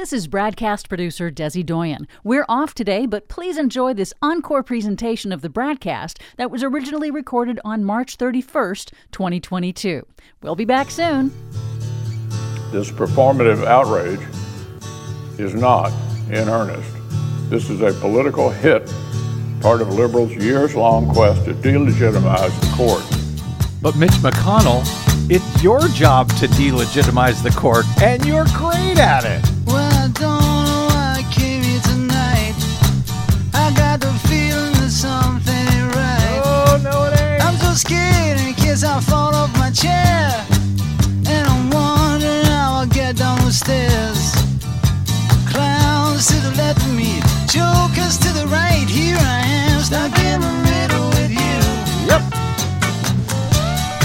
This is BradCast producer Desi Doyen. We're off today, but please enjoy this encore presentation of the BradCast that was originally recorded on March 31st, 2022. We'll be back soon. This performative outrage is not in earnest. This is a political hit, part of liberals' years long quest to delegitimize the court. But Mitch McConnell, it's your job to delegitimize the court, and you're great at it. Well, I don't know why I came here tonight. I got the feeling that something ain't right. Oh, no, it ain't. I'm so scared in case I fall off my chair. And I'm wondering how I'll get down the stairs. Clowns to the left of me, jokers to the right. Here I am, stuck in the middle with you. Yep.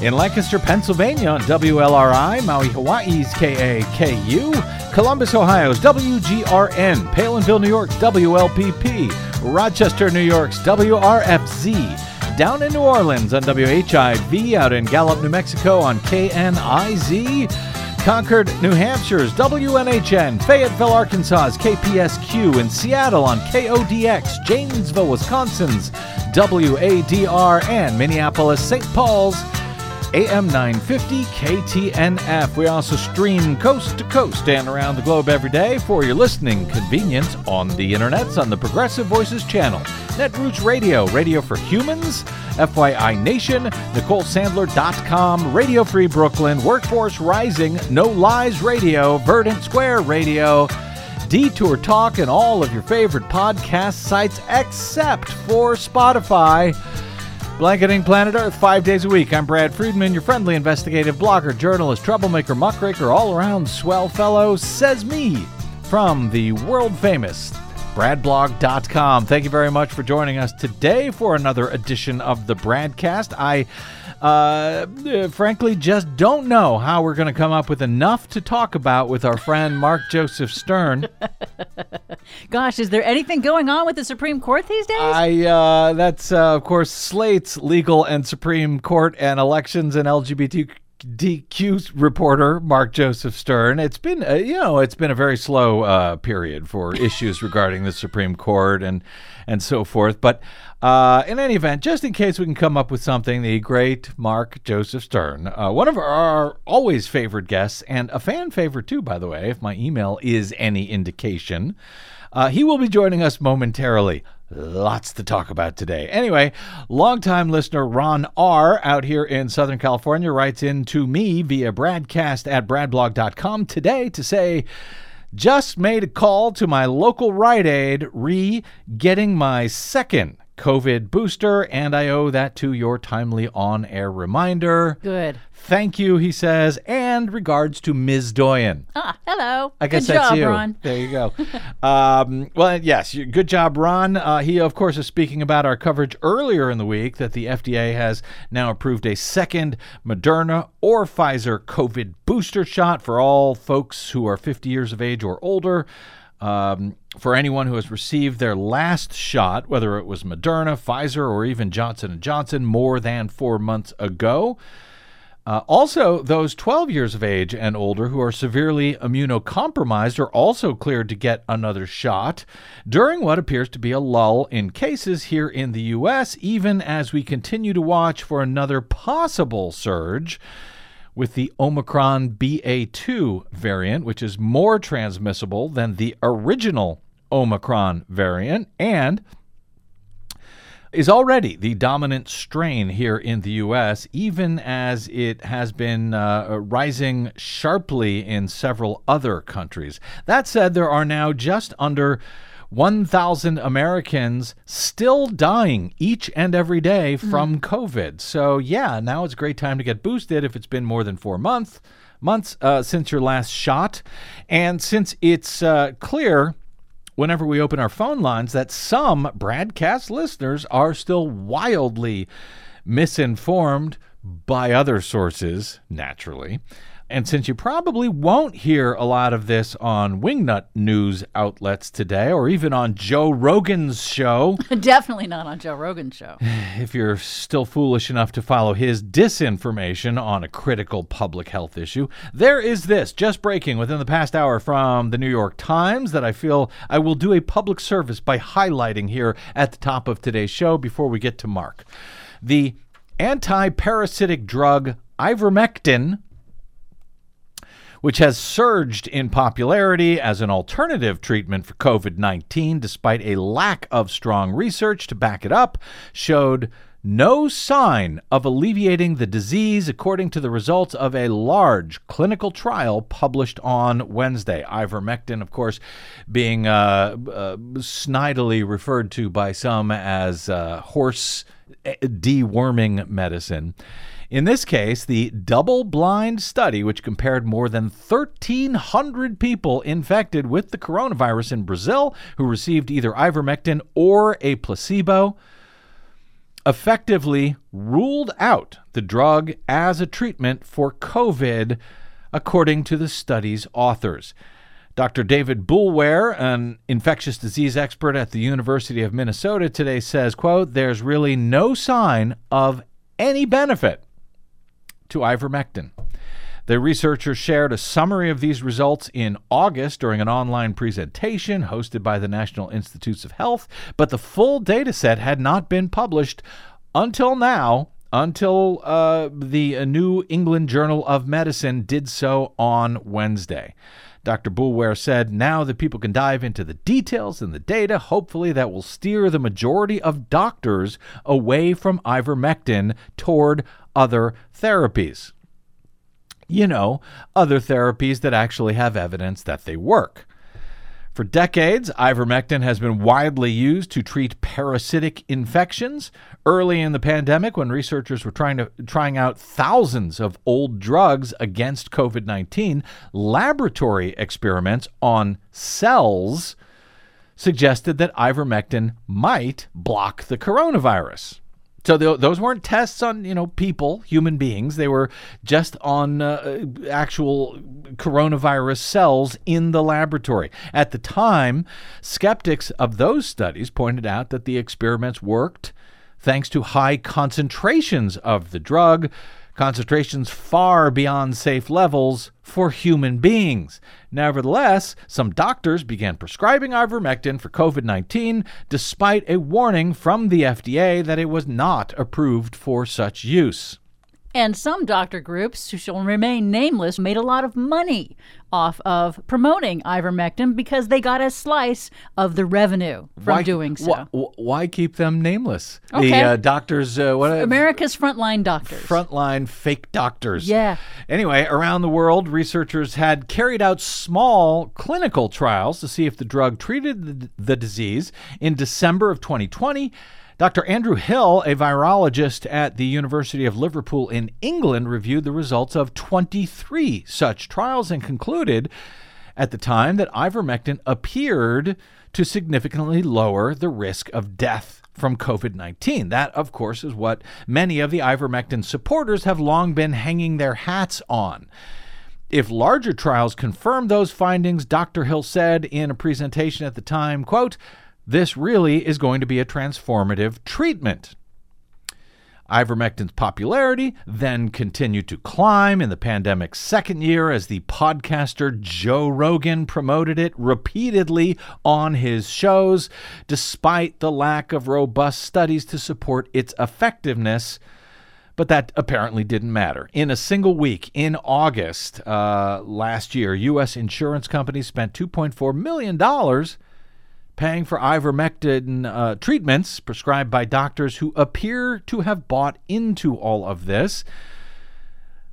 In Lancaster, Pennsylvania on WLRI, Maui, Hawaii's KAKU, Columbus, Ohio's WGRN, Palenville, New York's WLPP, Rochester, New York's WRFZ, down in New Orleans on WHIV, out in Gallup, New Mexico on KNIZ, Concord, New Hampshire's WNHN, Fayetteville, Arkansas's KPSQ, in Seattle on KODX, Janesville, Wisconsin's WADR, and Minneapolis, St. Paul's AM 950 KTNF. We also stream coast to coast and around the globe every day for your listening convenience on the internets on the Progressive Voices channel, Netroots Radio, Radio for Humans, FYI Nation, NicoleSandler.com, Radio Free Brooklyn, Workforce Rising, No Lies Radio, Verdant Square Radio. Detour Talk and all of your favorite podcast sites except for Spotify. Blanketing Planet Earth five days a week. I'm Brad Friedman, your friendly investigative blogger, journalist, troublemaker, muckraker, all around swell fellow, says me from the world famous bradblog.com. Thank you very much for joining us today for another edition of the Bradcast. I uh, frankly just don't know how we're going to come up with enough to talk about with our friend Mark Joseph Stern. Gosh, is there anything going on with the Supreme Court these days? I uh, that's uh, of course Slate's legal and Supreme Court and elections and LGBTQ reporter Mark Joseph Stern. It's been uh, you know it's been a very slow uh, period for issues regarding the Supreme Court and and so forth. But uh, in any event, just in case we can come up with something, the great Mark Joseph Stern, uh, one of our, our always favored guests and a fan favorite too, by the way, if my email is any indication. Uh, he will be joining us momentarily. Lots to talk about today. Anyway, longtime listener Ron R. out here in Southern California writes in to me via BradCast at bradblog.com today to say, just made a call to my local Rite Aid re getting my second COVID booster, and I owe that to your timely on air reminder. Good. Thank you, he says, and regards to Ms. Doyen. Ah, hello. I guess Good that's job, you. Ron. There you go. um, well, yes, good job, Ron. Uh, he, of course, is speaking about our coverage earlier in the week that the FDA has now approved a second Moderna or Pfizer COVID booster shot for all folks who are 50 years of age or older. Um, for anyone who has received their last shot, whether it was Moderna, Pfizer, or even Johnson & Johnson, more than four months ago. Uh, also, those 12 years of age and older who are severely immunocompromised are also cleared to get another shot during what appears to be a lull in cases here in the U.S., even as we continue to watch for another possible surge with the Omicron BA2 variant, which is more transmissible than the original Omicron variant and is already the dominant strain here in the U.S., even as it has been uh, rising sharply in several other countries. That said, there are now just under 1,000 Americans still dying each and every day from COVID. So, yeah, now it's a great time to get boosted if it's been more than four months months uh, since your last shot, and since it's uh, clear whenever we open our phone lines that some BradCast listeners are still wildly misinformed by other sources, naturally. And since you probably won't hear a lot of this on Wingnut news outlets today, or even on Joe Rogan's show, Definitely not on Joe Rogan's show. if you're still foolish enough to follow his disinformation on a critical public health issue, there is this just breaking within the past hour from the New York Times that I feel I will do a public service by highlighting here at the top of today's show before we get to Mark. The anti parasitic drug ivermectin which has surged in popularity as an alternative treatment for COVID 19 despite a lack of strong research to back it up, showed no sign of alleviating the disease, according to the results of a large clinical trial published on Wednesday. Ivermectin, of course, being uh, uh, snidely referred to by some as uh, horse eh, deworming medicine. In this case, the double blind study, which compared more than 1,300 people infected with the coronavirus in Brazil who received either ivermectin or a placebo, effectively ruled out the drug as a treatment for COVID, according to the study's authors. Dr. David Boulware, an infectious disease expert at the University of Minnesota today says, quote, there's really no sign of any benefit to ivermectin. The researchers shared a summary of these results in August during an online presentation hosted by the National Institutes of Health, but the full data set had not been published until now, until uh, the New England Journal of Medicine did so on Wednesday. Dr. Boulware said, now that people can dive into the details and the data, hopefully that will steer the majority of doctors away from ivermectin toward other therapies. You know, other therapies that actually have evidence that they work. For decades, ivermectin has been widely used to treat parasitic infections. Early in the pandemic, when researchers were trying to trying out thousands of old drugs against COVID-19, laboratory experiments on cells suggested that ivermectin might block the coronavirus. So th- those weren't tests on you know people, human beings. They were just on uh, actual coronavirus cells in the laboratory. At the time, skeptics of those studies pointed out that the experiments worked thanks to high concentrations of the drug, concentrations far beyond safe levels for human beings. Nevertheless, some doctors began prescribing ivermectin for COVID 19 despite a warning from the FDA that it was not approved for such use. And some doctor groups, who shall remain nameless, made a lot of money off of promoting ivermectin because they got a slice of the revenue from why, doing so. Wh- why keep them nameless? Okay. The uh, doctors, uh, what? America's frontline doctors. Frontline fake doctors. Yeah. Anyway, around the world, researchers had carried out small clinical trials to see if the drug treated the, the disease. In December of 2020, Dr. Andrew Hill, a virologist at the University of Liverpool in England, reviewed the results of 23 such trials and concluded at the time that ivermectin appeared to significantly lower the risk of death from COVID 19. That, of course, is what many of the ivermectin supporters have long been hanging their hats on. If larger trials confirm those findings, Dr. Hill said in a presentation at the time, quote, this really is going to be a transformative treatment. Ivermectin's popularity then continued to climb in the pandemic's second year as the podcaster Joe Rogan promoted it repeatedly on his shows, despite the lack of robust studies to support its effectiveness. But that apparently didn't matter. In a single week, in August uh, last year, U.S. insurance companies spent $2.4 million paying for ivermectin uh, treatments prescribed by doctors who appear to have bought into all of this.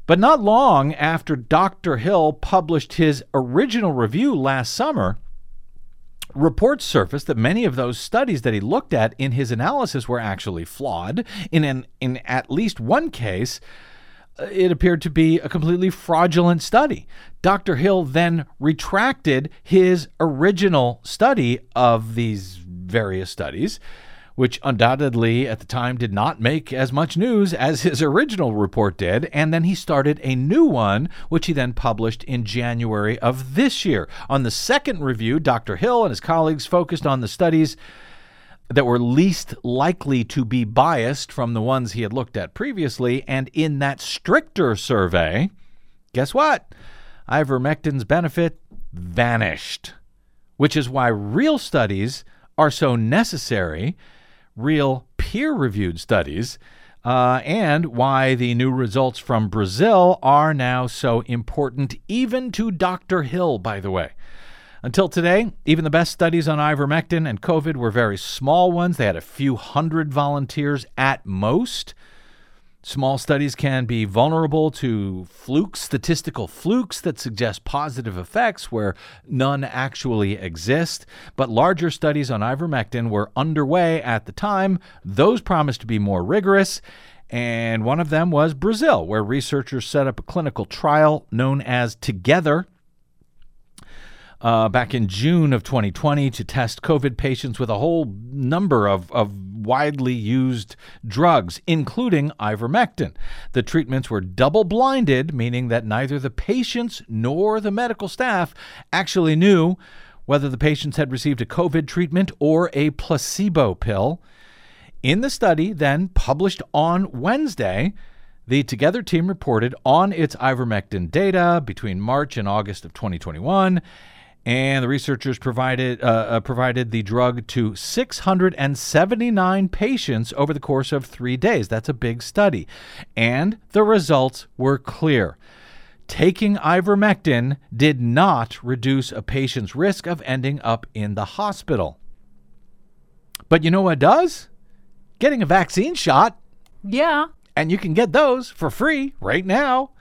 But not long after Dr. Hill published his original review last summer, reports surfaced that many of those studies that he looked at in his analysis were actually flawed. In an, in at least one case, it appeared to be a completely fraudulent study. Dr. Hill then retracted his original study of these various studies, which undoubtedly at the time did not make as much news as his original report did. And then he started a new one, which he then published in January of this year. On the second review, Dr. Hill and his colleagues focused on the studies that were least likely to be biased from the ones he had looked at previously. And in that stricter survey, guess what? Ivermectin's benefit vanished, which is why real studies are so necessary, real peer reviewed studies. Uh, and why the new results from Brazil are now so important, even to Dr. Hill, by the way. Until today, even the best studies on ivermectin and COVID were very small ones. They had a few hundred volunteers at most. Small studies can be vulnerable to flukes, statistical flukes that suggest positive effects where none actually exist. But larger studies on ivermectin were underway at the time. Those promised to be more rigorous. And one of them was Brazil, where researchers set up a clinical trial known as Together uh, back in June of 2020 to test COVID patients with a whole number of, of widely used drugs, including ivermectin. The treatments were double blinded, meaning that neither the patients nor the medical staff actually knew whether the patients had received a COVID treatment or a placebo pill. In the study, then published on Wednesday, the Together team reported on its ivermectin data between March and August of 2021 and the researchers provided uh, uh, provided the drug to 679 patients over the course of three days. That's a big study, and the results were clear. Taking ivermectin did not reduce a patient's risk of ending up in the hospital. But you know what does? Getting a vaccine shot. Yeah. And you can get those for free right now.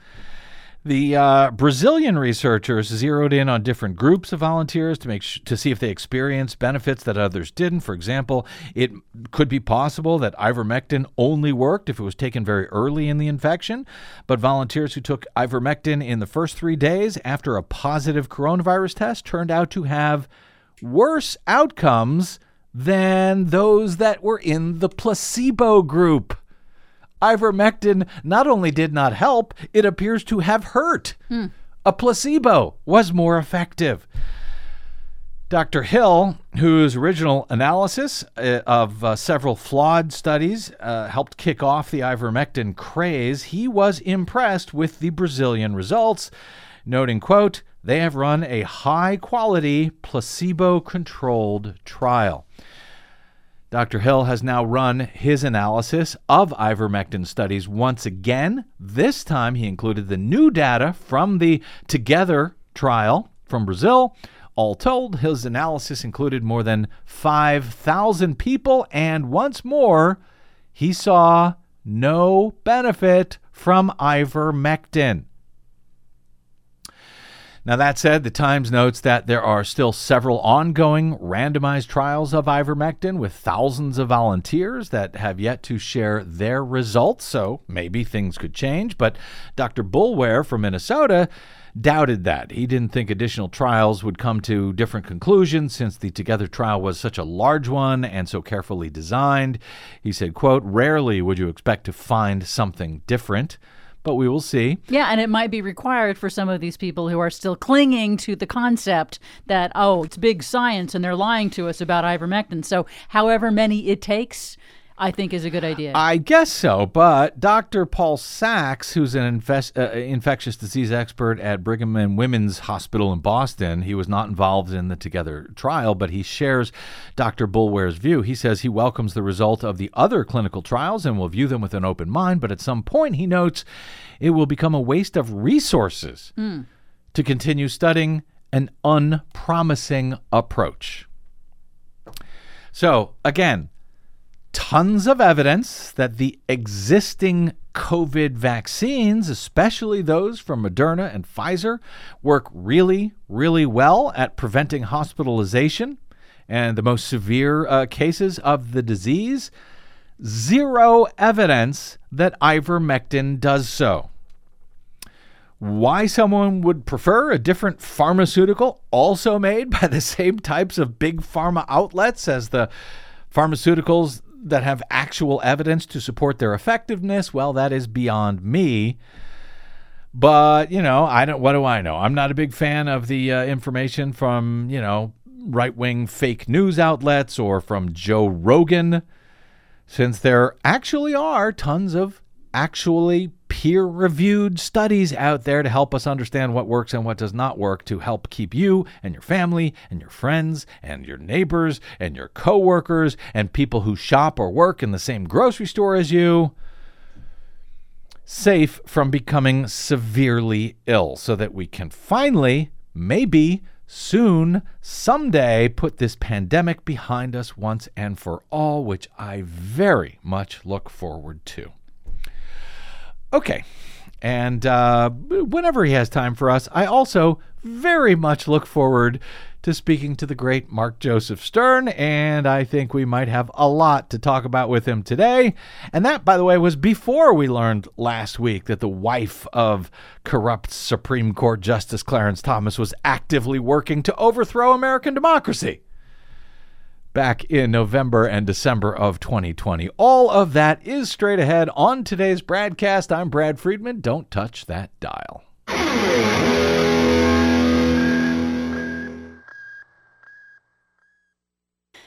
The uh, Brazilian researchers zeroed in on different groups of volunteers to make sh- to see if they experienced benefits that others didn't. For example, it could be possible that ivermectin only worked if it was taken very early in the infection, but volunteers who took ivermectin in the first three days after a positive coronavirus test turned out to have worse outcomes than those that were in the placebo group ivermectin not only did not help, it appears to have hurt. Hmm. A placebo was more effective. Dr. Hill, whose original analysis uh, of uh, several flawed studies uh, helped kick off the ivermectin craze, he was impressed with the Brazilian results, noting, quote, they have run a high quality placebo controlled trial. Dr. Hill has now run his analysis of ivermectin studies once again. This time he included the new data from the Together trial from Brazil. All told, his analysis included more than 5,000 people, and once more, he saw no benefit from ivermectin. Now, that said, the Times notes that there are still several ongoing randomized trials of ivermectin with thousands of volunteers that have yet to share their results, so maybe things could change. But Dr. Boulware from Minnesota doubted that. He didn't think additional trials would come to different conclusions since the Together trial was such a large one and so carefully designed. He said, quote, rarely would you expect to find something different but we will see. Yeah, and it might be required for some of these people who are still clinging to the concept that, oh, it's big science and they're lying to us about ivermectin. So, however many it takes, I think is a good idea. I guess so, but Dr. Paul Sax, who's an infes- uh, infectious disease expert at Brigham and Women's Hospital in Boston, he was not involved in the Together trial, but he shares Dr. Boulware's view. He says he welcomes the result of the other clinical trials and will view them with an open mind, but at some point, he notes, it will become a waste of resources mm. to continue studying an unpromising approach. So, again, tons of evidence that the existing COVID vaccines, especially those from Moderna and Pfizer, work really, really well at preventing hospitalization and the most severe uh, cases of the disease. Zero evidence that ivermectin does so. Why someone would prefer a different pharmaceutical also made by the same types of big pharma outlets as the pharmaceuticals that have actual evidence to support their effectiveness, well, that is beyond me. But, you know, I don't, what do I know? I'm not a big fan of the uh, information from, you know, right wing fake news outlets or from Joe Rogan, since there actually are tons of actually peer reviewed studies out there to help us understand what works and what does not work to help keep you and your family and your friends and your neighbors and your coworkers and people who shop or work in the same grocery store as you safe from becoming severely ill so that we can finally, maybe soon, someday, put this pandemic behind us once and for all, which I very much look forward to. Okay. And uh, whenever he has time for us, I also very much look forward to speaking to the great Mark Joseph Stern, and I think we might have a lot to talk about with him today. And that, by the way, was before we learned last week that the wife of corrupt Supreme Court Justice Clarence Thomas was actively working to overthrow American democracy back in November and December of 2020. All of that is straight ahead on today's BradCast. I'm Brad Friedman. Don't touch that dial.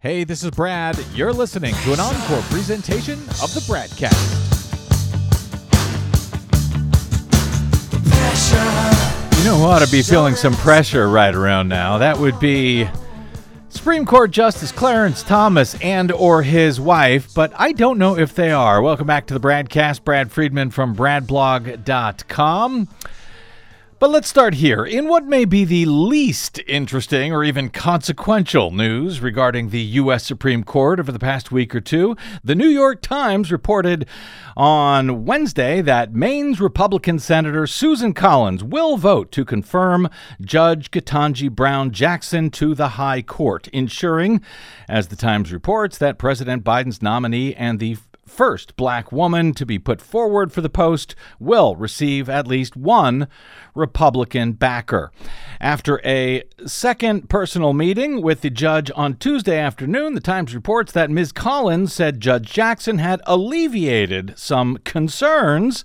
Hey, this is Brad. You're listening to an encore presentation of the Bradcast. You know who ought to be feeling some pressure right around now? That would be Supreme Court Justice Clarence Thomas and or his wife, but I don't know if they are. Welcome back to the Bradcast. Brad Friedman from bradblog.com. But let's start here. In what may be the least interesting or even consequential news regarding the U.S. Supreme Court over the past week or two, the New York Times reported on Wednesday that Maine's Republican Senator Susan Collins will vote to confirm Judge Ketanji Brown Jackson to the High Court, ensuring, as the Times reports, that President Biden's nominee and the first black woman to be put forward for the post will receive at least one Republican backer. After a second personal meeting with the judge on Tuesday afternoon, the Times reports that Ms. Collins said Judge Jackson had alleviated some concerns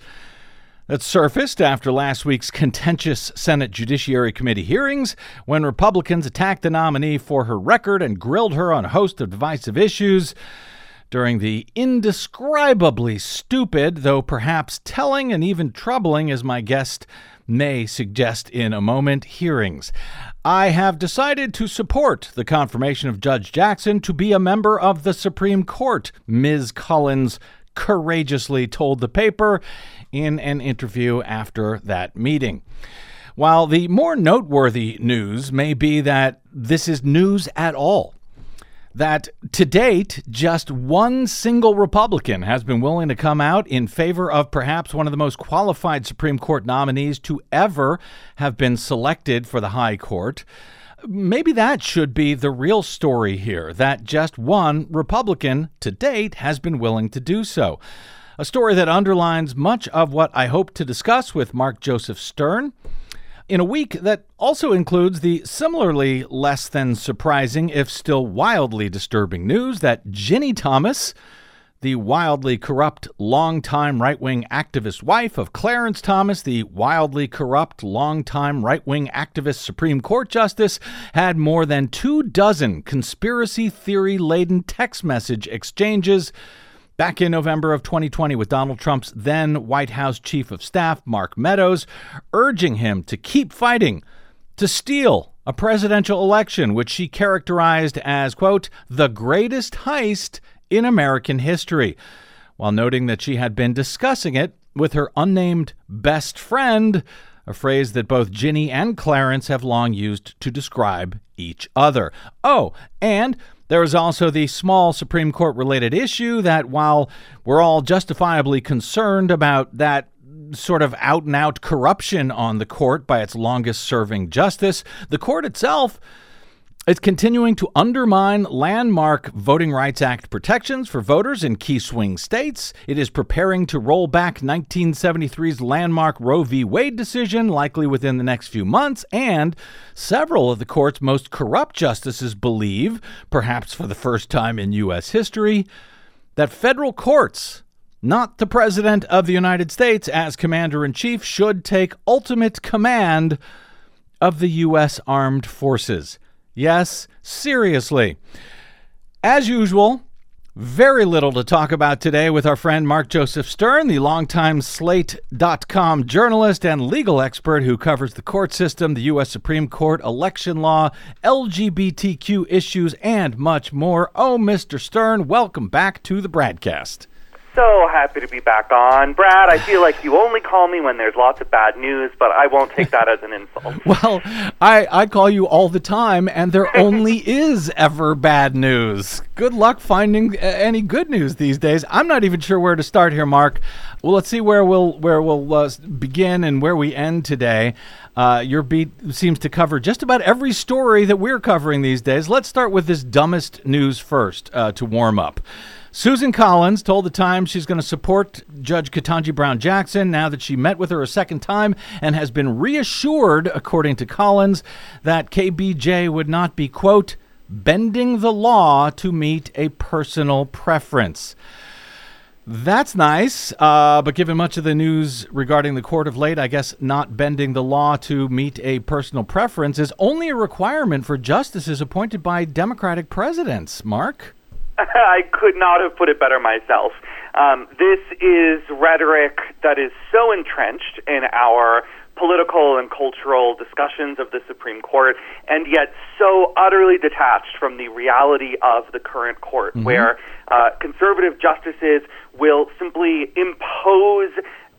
that surfaced after last week's contentious Senate Judiciary Committee hearings when Republicans attacked the nominee for her record and grilled her on a host of divisive issues during the indescribably stupid, though perhaps telling and even troubling, as my guest may suggest in a moment, hearings. I have decided to support the confirmation of Judge Jackson to be a member of the Supreme Court, Ms. Collins courageously told the paper in an interview after that meeting. While the more noteworthy news may be that this is news at all that to date, just one single Republican has been willing to come out in favor of perhaps one of the most qualified Supreme Court nominees to ever have been selected for the High Court. Maybe that should be the real story here that just one Republican to date has been willing to do so. A story that underlines much of what I hope to discuss with Mark Joseph Stern in a week that also includes the similarly less than surprising, if still wildly disturbing news that Ginni Thomas, the wildly corrupt longtime right wing activist wife of Clarence Thomas, the wildly corrupt longtime right wing activist Supreme Court justice, had more than two dozen conspiracy theory laden text message exchanges back in November of 2020 with Donald Trump's then White House Chief of Staff, Mark Meadows, urging him to keep fighting to steal a presidential election, which she characterized as, quote, the greatest heist in American history, while noting that she had been discussing it with her unnamed best friend, a phrase that both Ginni and Clarence have long used to describe each other. Oh, and There is also the small Supreme Court related issue that while we're all justifiably concerned about that sort of out and out corruption on the court by its longest serving justice, the court itself it's continuing to undermine landmark Voting Rights Act protections for voters in key swing states. It is preparing to roll back 1973's landmark Roe v. Wade decision, likely within the next few months. And several of the court's most corrupt justices believe, perhaps for the first time in U.S. history, that federal courts, not the President of the United States as Commander in Chief, should take ultimate command of the U.S. armed forces. Yes, seriously. As usual, very little to talk about today with our friend Mark Joseph Stern, the longtime Slate.com journalist and legal expert who covers the court system, the U.S. Supreme Court, election law, LGBTQ issues, and much more. Oh, Mr. Stern, welcome back to the BradCast so happy to be back on. Brad, I feel like you only call me when there's lots of bad news, but I won't take that as an insult. Well, I, I call you all the time, and there only is ever bad news. Good luck finding uh, any good news these days. I'm not even sure where to start here, Mark. Well, let's see where we'll where we'll uh, begin and where we end today. Uh, your beat seems to cover just about every story that we're covering these days. Let's start with this dumbest news first uh, to warm up. Susan Collins told the Times she's going to support Judge Ketanji Brown Jackson now that she met with her a second time and has been reassured, according to Collins, that KBJ would not be, quote, bending the law to meet a personal preference. That's nice, uh, but given much of the news regarding the court of late, I guess not bending the law to meet a personal preference is only a requirement for justices appointed by Democratic presidents. Mark? I could not have put it better myself. Um, this is rhetoric that is so entrenched in our political and cultural discussions of the Supreme Court, and yet so utterly detached from the reality of the current court, mm-hmm. where uh, conservative justices will simply impose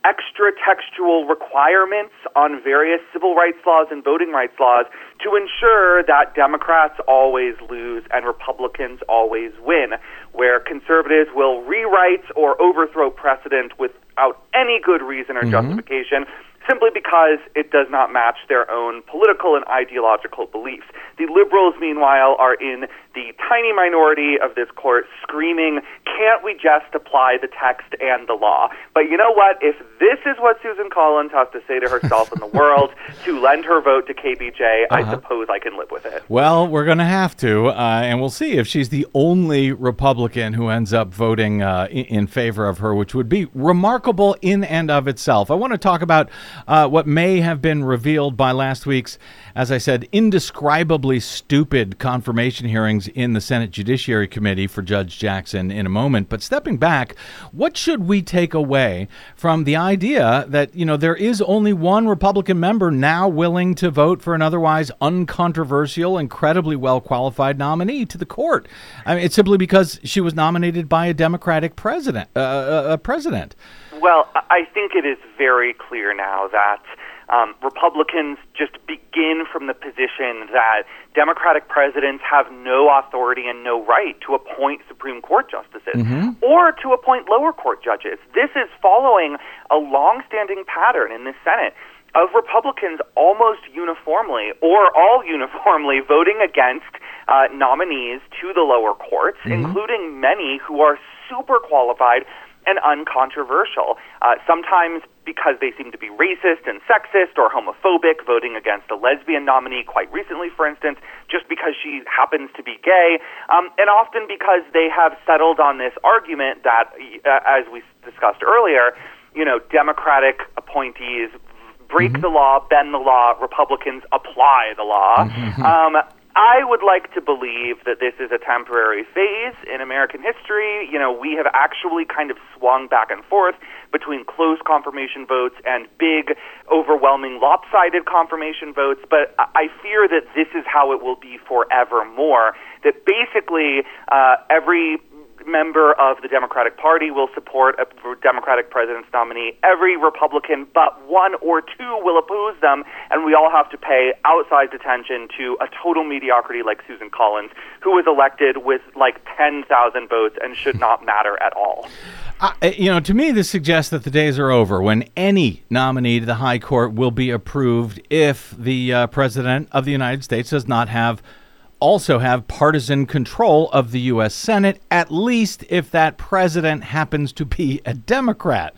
extra textual requirements on various civil rights laws and voting rights laws to ensure that Democrats always lose and Republicans always win, where conservatives will rewrite or overthrow precedent without any good reason or mm-hmm. justification simply because it does not match their own political and ideological beliefs. The liberals, meanwhile, are in the tiny minority of this court screaming, can't we just apply the text and the law? But you know what? If this is what Susan Collins has to say to herself and the world to lend her vote to KBJ, uh-huh. I suppose I can live with it. Well, we're going to have to, uh, and we'll see if she's the only Republican who ends up voting uh, in, in favor of her, which would be remarkable in and of itself. I want to talk about uh, what may have been revealed by last week's, as I said, indescribably stupid confirmation hearings in the Senate Judiciary Committee for Judge Jackson in a moment. But stepping back, what should we take away from the idea that, you know, there is only one Republican member now willing to vote for an otherwise uncontroversial, incredibly well qualified nominee to the court? I mean, it's simply because she was nominated by a Democratic president. Uh, uh a president. Well, I think it is very clear now that um, Republicans just begin from the position that Democratic presidents have no authority and no right to appoint Supreme Court justices mm-hmm. or to appoint lower court judges. This is following a long-standing pattern in the Senate of Republicans almost uniformly or all uniformly voting against uh, nominees to the lower courts, mm-hmm. including many who are super qualified and uncontroversial. Uh, sometimes because they seem to be racist and sexist or homophobic, voting against a lesbian nominee quite recently, for instance, just because she happens to be gay, um, and often because they have settled on this argument that, uh, as we discussed earlier, you know, Democratic appointees break mm-hmm. the law, bend the law, Republicans apply the law. Mm-hmm. Um, I would like to believe that this is a temporary phase in American history. You know, we have actually kind of swung back and forth between close confirmation votes and big, overwhelming, lopsided confirmation votes, but I fear that this is how it will be forevermore. That basically uh, every member of the Democratic Party will support a Democratic president's nominee. Every Republican but one or two will oppose them, and we all have to pay outsized attention to a total mediocrity like Susan Collins, who was elected with like 10,000 votes and should not matter at all. Uh, you know, to me, this suggests that the days are over when any nominee to the High Court will be approved if the uh, President of the United States does not have also have partisan control of the U.S. Senate, at least if that president happens to be a Democrat.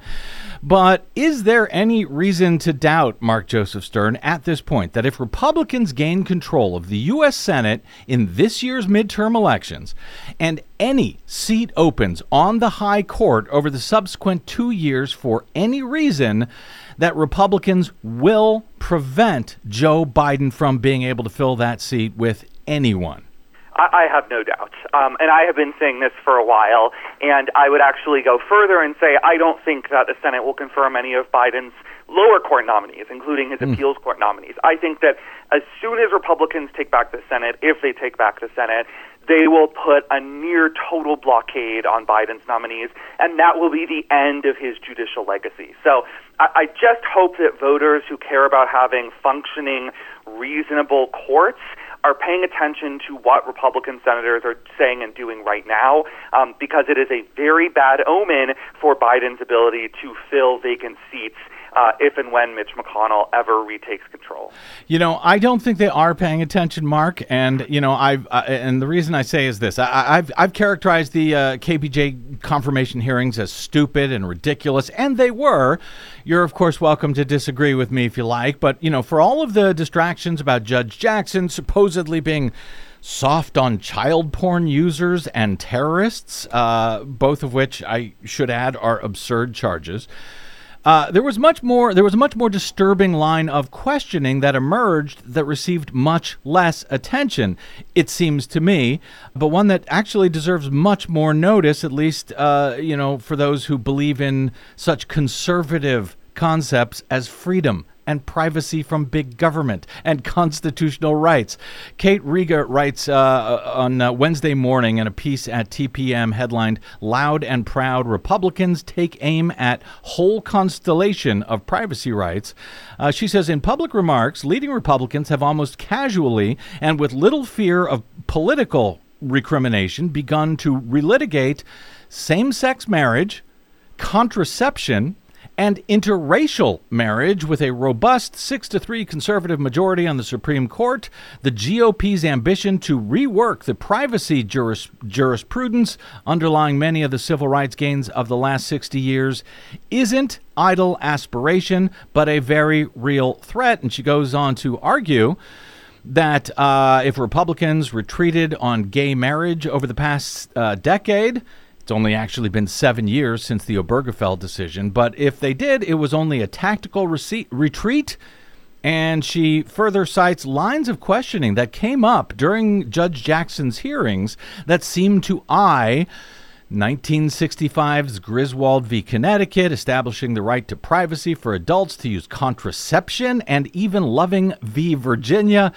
But is there any reason to doubt, Mark Joseph Stern, at this point, that if Republicans gain control of the U.S. Senate in this year's midterm elections and any seat opens on the high court over the subsequent two years for any reason, that Republicans will prevent Joe Biden from being able to fill that seat with anyone? I, I have no doubt. Um, and I have been saying this for a while, and I would actually go further and say I don't think that the Senate will confirm any of Biden's lower court nominees, including his mm. appeals court nominees. I think that as soon as Republicans take back the Senate, if they take back the Senate, they will put a near total blockade on Biden's nominees, and that will be the end of his judicial legacy. So I, I just hope that voters who care about having functioning, reasonable courts are paying attention to what Republican senators are saying and doing right now um, because it is a very bad omen for Biden's ability to fill vacant seats uh, if and when Mitch McConnell ever retakes control. You know, I don't think they are paying attention, Mark. And you know, I've uh, and the reason I say is this: I, have I've characterized the uh, KBJ confirmation hearings as stupid and ridiculous, and they were. You're of course welcome to disagree with me if you like, but you know, for all of the distractions about Judge Jackson supposedly being soft on child porn users and terrorists, uh, both of which I should add are absurd charges. Uh, there was much more. There was a much more disturbing line of questioning that emerged that received much less attention. It seems to me, but one that actually deserves much more notice. At least, uh, you know, for those who believe in such conservative concepts as freedom and privacy from big government and constitutional rights. Kate Riga writes uh, on uh, Wednesday morning in a piece at TPM headlined Loud and Proud Republicans Take Aim at Whole Constellation of Privacy Rights. Uh, she says in public remarks, leading Republicans have almost casually and with little fear of political recrimination begun to relitigate same sex marriage, contraception, and interracial marriage with a robust 6 to 3 conservative majority on the Supreme Court, the GOP's ambition to rework the privacy juris- jurisprudence underlying many of the civil rights gains of the last 60 years isn't idle aspiration, but a very real threat. And she goes on to argue that uh, if Republicans retreated on gay marriage over the past uh, decade, it's only actually been seven years since the Obergefell decision, but if they did, it was only a tactical retreat. And she further cites lines of questioning that came up during Judge Jackson's hearings that seemed to eye 1965's Griswold v. Connecticut, establishing the right to privacy for adults to use contraception, and even Loving v. Virginia,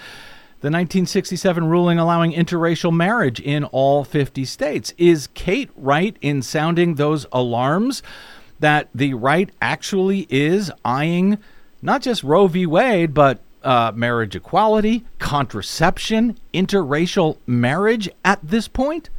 the 1967 ruling allowing interracial marriage in all 50 states. Is Kate right in sounding those alarms that the right actually is eyeing not just Roe v. Wade, but uh, marriage equality, contraception, interracial marriage at this point?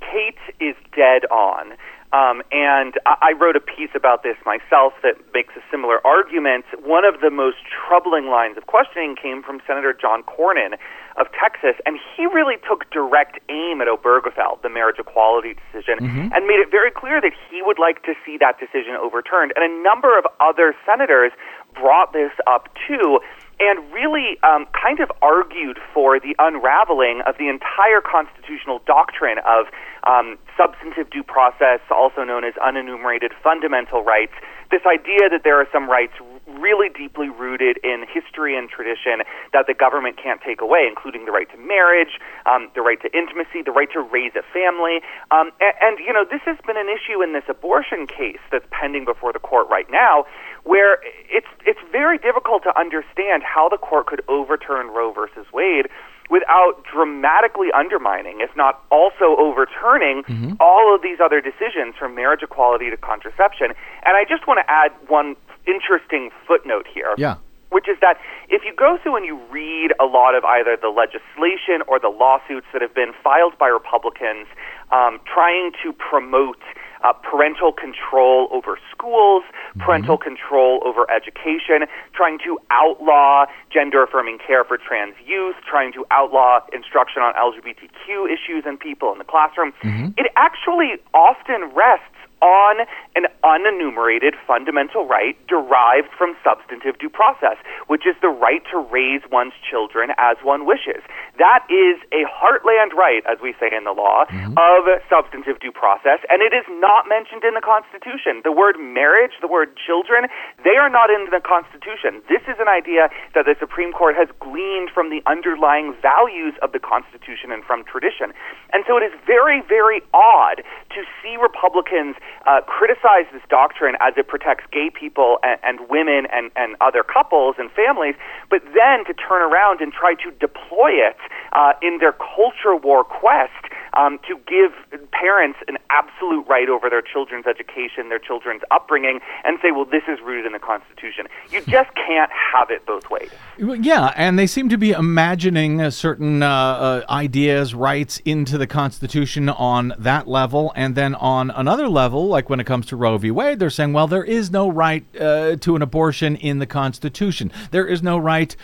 Kate is dead on. Um, and I wrote a piece about this myself that makes a similar argument. One of the most troubling lines of questioning came from Senator John Cornyn of Texas, and he really took direct aim at Obergefell, the marriage equality decision, mm-hmm. and made it very clear that he would like to see that decision overturned. And a number of other senators brought this up too and really um, kind of argued for the unraveling of the entire constitutional doctrine of um, substantive due process, also known as unenumerated fundamental rights. This idea that there are some rights really deeply rooted in history and tradition that the government can't take away, including the right to marriage, um, the right to intimacy, the right to raise a family. Um, and, and, you know, this has been an issue in this abortion case that's pending before the court right now, where it's, it's very difficult to understand how the court could overturn Roe versus Wade without dramatically undermining, if not also overturning, all of these other decisions from marriage equality to contraception. And I just want to add one interesting footnote here Yeah. which is that if you go through and you read a lot of either the legislation or the lawsuits that have been filed by Republicans um, trying to promote uh, parental control over schools, parental control over education, trying to outlaw gender affirming care for trans youth, trying to outlaw instruction on LGBTQ issues and people in the classroom, it actually often rests on an unenumerated fundamental right derived from substantive due process, which is the right to raise one's children as one wishes. That is a heartland right, as we say in the law, mm-hmm. of substantive due process, and it is not mentioned in the Constitution. The word marriage, the word children, they are not in the Constitution. This is an idea that the Supreme Court has gleaned from the underlying values of the Constitution and from tradition. And so it is very, very odd to see Republicans uh, criticize this doctrine as it protects gay people and, and women and, and other couples and families, but then to turn around and try to deploy it uh, in their culture war quest um, to give parents an absolute right over their children's education, their children's upbringing, and say, well, this is rooted in the Constitution. You just can't have it both ways. Yeah, and they seem to be imagining uh, certain uh, uh, ideas, rights into the Constitution on that level, and then on another level, like when it comes to Roe v. Wade, they're saying, well, there is no right uh, to an abortion in the Constitution. There is no right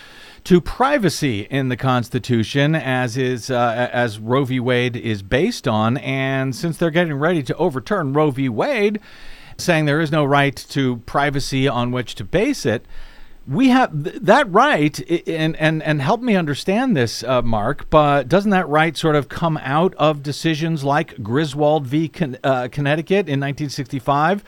to privacy in the Constitution, as is uh, as Roe v. Wade is based on. And since they're getting ready to overturn Roe v. Wade, saying there is no right to privacy on which to base it we have th- that right and and and help me understand this uh, mark but doesn't that right sort of come out of decisions like griswold v Con- uh, connecticut in 1965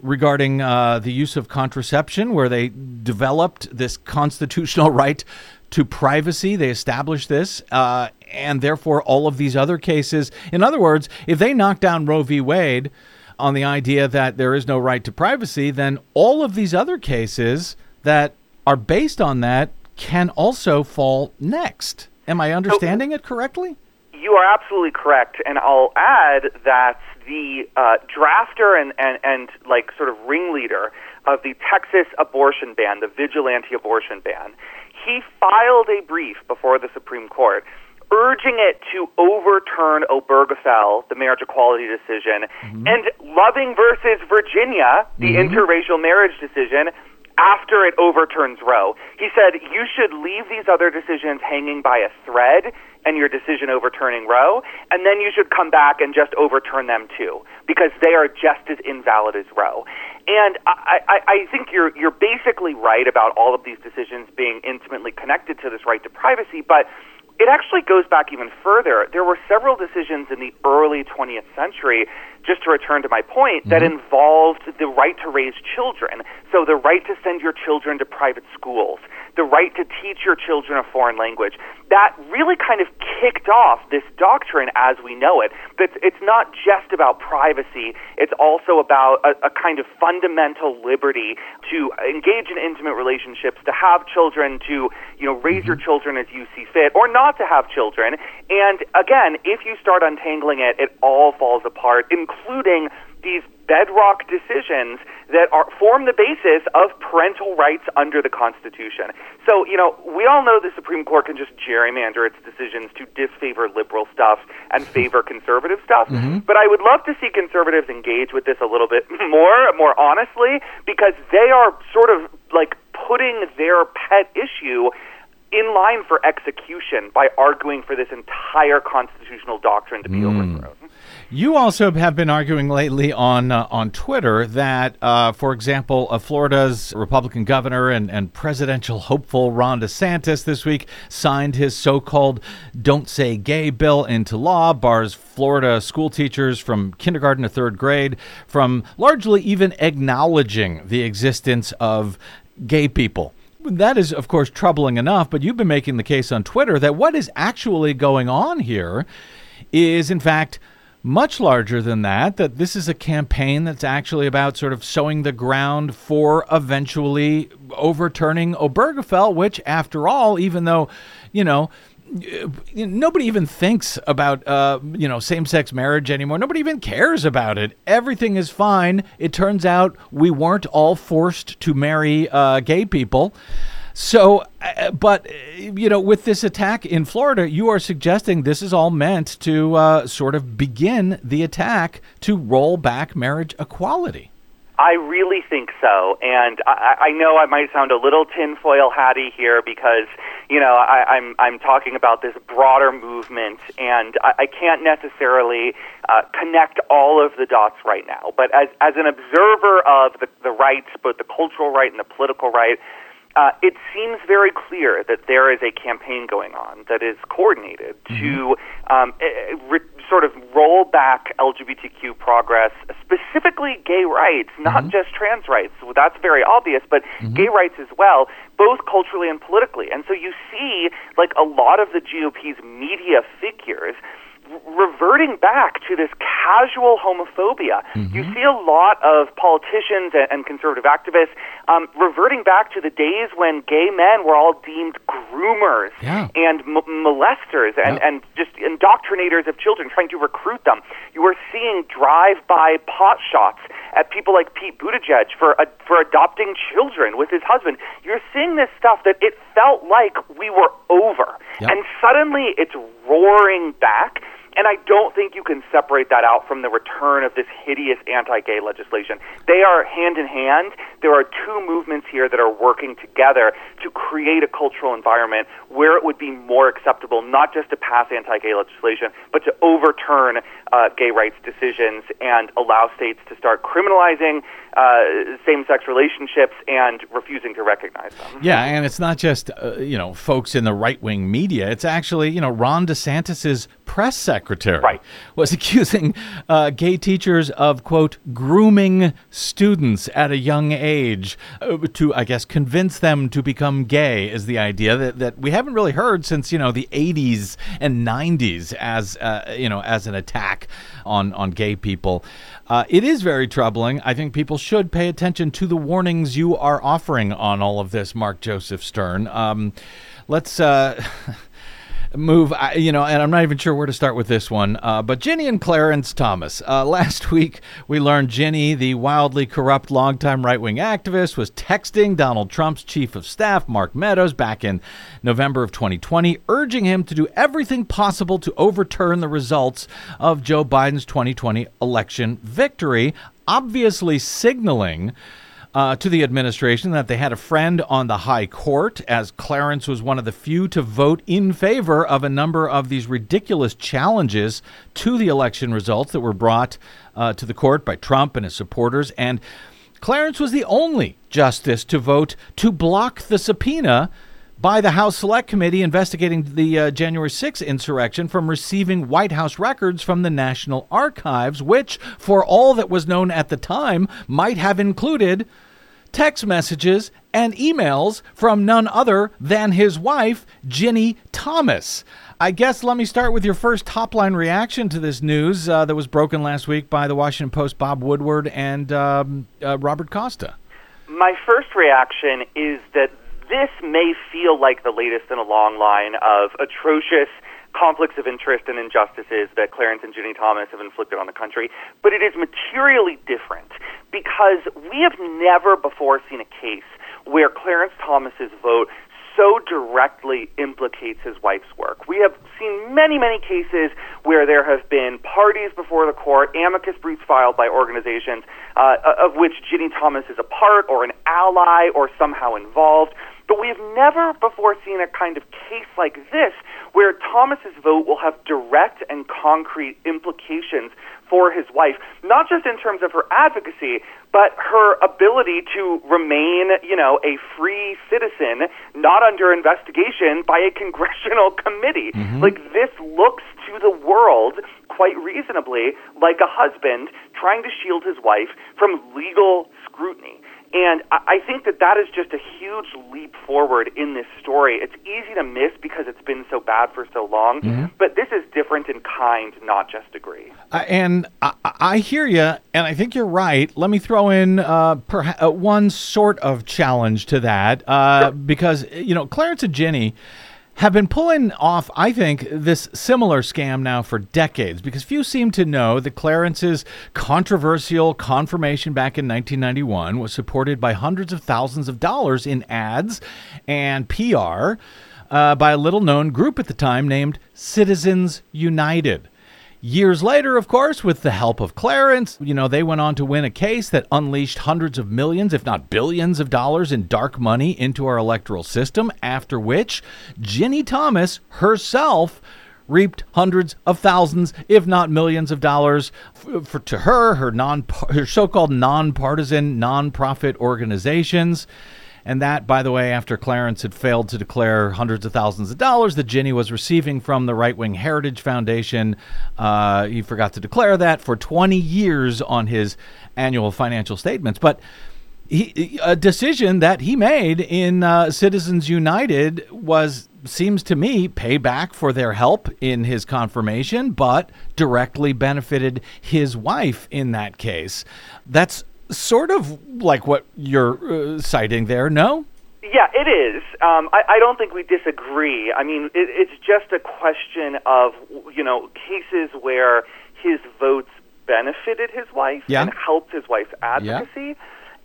regarding uh, the use of contraception where they developed this constitutional right to privacy they established this uh, and therefore all of these other cases in other words if they knock down roe v wade on the idea that there is no right to privacy, then all of these other cases that are based on that can also fall next. Am I understanding it correctly? You are absolutely correct, and I'll add that the uh, drafter and, and, and like sort of ringleader of the Texas abortion ban, the vigilante abortion ban, he filed a brief before the Supreme Court urging it to overturn Obergefell, the marriage equality decision, mm-hmm. and Loving versus Virginia, the mm-hmm. interracial marriage decision, after it overturns Roe. He said you should leave these other decisions hanging by a thread and your decision overturning Roe, and then you should come back and just overturn them too, because they are just as invalid as Roe. And I, I, I think you're you're basically right about all of these decisions being intimately connected to this right to privacy, but it actually goes back even further. There were several decisions in the early 20th century, just to return to my point, that mm-hmm. involved the right to raise children. So the right to send your children to private schools, the right to teach your children a foreign language. That really kind of kicked off this doctrine as we know it. But it's not just about privacy, it's also about a, a kind of fundamental liberty to engage in intimate relationships, to have children, to you know raise your mm-hmm. children as you see fit, or not to have children. And again, if you start untangling it, it all falls apart, including these bedrock decisions that are form the basis of parental rights under the Constitution. So, you know, we all know the Supreme Court can just gerrymander its decisions to disfavor liberal stuff and mm-hmm. favor conservative stuff. Mm-hmm. But I would love to see conservatives engage with this a little bit more, more honestly, because they are sort of like putting their pet issue in line for execution by arguing for this entire constitutional doctrine to be overthrown. You also have been arguing lately on uh, on Twitter that, uh, for example, uh, Florida's Republican governor and, and presidential hopeful Ron DeSantis this week signed his so-called "Don't Say Gay" bill into law, bars Florida school teachers from kindergarten to third grade from largely even acknowledging the existence of gay people. That is, of course, troubling enough, but you've been making the case on Twitter that what is actually going on here is, in fact, much larger than that, that this is a campaign that's actually about sort of sowing the ground for eventually overturning Obergefell, which, after all, even though, you know, nobody even thinks about uh, you know same-sex marriage anymore. Nobody even cares about it. Everything is fine. It turns out we weren't all forced to marry uh, gay people. So, uh, but you know, with this attack in Florida, you are suggesting this is all meant to uh, sort of begin the attack to roll back marriage equality. I really think so, and I, I know I might sound a little tinfoil hatty here because you know I, I'm I'm talking about this broader movement, and I, I can't necessarily uh, connect all of the dots right now. But as as an observer of the the rights, both the cultural right and the political right, uh, it seems very clear that there is a campaign going on that is coordinated mm-hmm. to um, eh, eh, re- sort of roll back LGBTQ progress, specifically gay rights, not mm-hmm. just trans rights. Well, that's very obvious, but mm-hmm. gay rights as well, both culturally and politically. And so you see, like a lot of the GOP's media figures reverting back to this casual homophobia. Mm-hmm. You see a lot of politicians and, and conservative activists um, reverting back to the days when gay men were all deemed groomers yeah. and m- molesters and, yeah. and just indoctrinators of children, trying to recruit them. You are seeing drive-by pot shots at people like Pete Buttigieg for uh, for adopting children with his husband. You're seeing this stuff that it felt like we were over, yep. and suddenly it's roaring back. And I don't think you can separate that out from the return of this hideous anti gay legislation. They are hand in hand. There are two movements here that are working together to create a cultural environment where it would be more acceptable not just to pass anti gay legislation, but to overturn uh, gay rights decisions and allow states to start criminalizing uh, same-sex relationships and refusing to recognize them. Yeah, and it's not just uh, you know folks in the right-wing media. It's actually you know Ron DeSantis's press secretary right. was accusing uh, gay teachers of quote grooming students at a young age uh, to I guess convince them to become gay. Is the idea that that we haven't really heard since you know the 80s and 90s as uh, you know as an attack on on gay people. Uh, it is very troubling. I think people should pay attention to the warnings you are offering on all of this, Mark Joseph Stern. Um, let's. Uh, move, you know, and I'm not even sure where to start with this one. Uh, but Ginni and Clarence Thomas. Uh, last week, we learned Ginni, the wildly corrupt longtime right wing activist, was texting Donald Trump's chief of staff, Mark Meadows, back in November of 2020, urging him to do everything possible to overturn the results of Joe Biden's 2020 election victory, obviously signaling uh, to the administration that they had a friend on the high court, as Clarence was one of the few to vote in favor of a number of these ridiculous challenges to the election results that were brought uh, to the court by Trump and his supporters. And Clarence was the only justice to vote to block the subpoena by the House Select Committee investigating the uh, January 6th insurrection from receiving White House records from the National Archives, which, for all that was known at the time, might have included text messages and emails from none other than his wife, Ginni Thomas. I guess let me start with your first top line reaction to this news uh, that was broken last week by the Washington Post, Bob Woodward, and um, uh, Robert Costa. My first reaction is that this may feel like the latest in a long line of atrocious conflicts of interest and injustices that Clarence and Ginni Thomas have inflicted on the country, but it is materially different because we have never before seen a case where Clarence Thomas's vote so directly implicates his wife's work. We have seen many, many cases where there have been parties before the court, amicus briefs filed by organizations uh, of which Ginny Thomas is a part or an ally or somehow involved. But we have never before seen a kind of case like this where Thomas's vote will have direct and concrete implications for his wife, not just in terms of her advocacy, but her ability to remain, you know, a free citizen, not under investigation by a congressional committee. Mm-hmm. Like this looks to the world quite reasonably like a husband trying to shield his wife from legal scrutiny. And I think that that is just a huge leap forward in this story. It's easy to miss because it's been so bad for so long, mm-hmm. but this is different in kind, not just degree. Uh, and I, I, hear you, and I think you're right. Let me throw in uh, perha- uh, one sort of challenge to that, uh, sure. because you know Clarence and Ginni have been pulling off, I think, this similar scam now for decades because few seem to know that Clarence's controversial confirmation back in 1991 was supported by hundreds of thousands of dollars in ads and PR uh, by a little known group at the time named Citizens United. Years later, of course, with the help of Clarence, you know, they went on to win a case that unleashed hundreds of millions, if not billions of dollars in dark money into our electoral system, after which Ginni Thomas herself reaped hundreds of thousands, if not millions of dollars for, for to her, her non her so-called nonpartisan nonprofit organizations. And that, by the way, after Clarence had failed to declare hundreds of thousands of dollars that Ginni was receiving from the right wing Heritage Foundation. Uh, he forgot to declare that for 20 years on his annual financial statements. But he, a decision that he made in uh, Citizens United was seems to me payback for their help in his confirmation, but directly benefited his wife in that case. That's sort of like what you're uh, citing there, no? Yeah, it is. Um, I, I don't think we disagree. I mean, it, it's just a question of you know cases where his votes benefited his wife Yeah. and helped his wife's advocacy,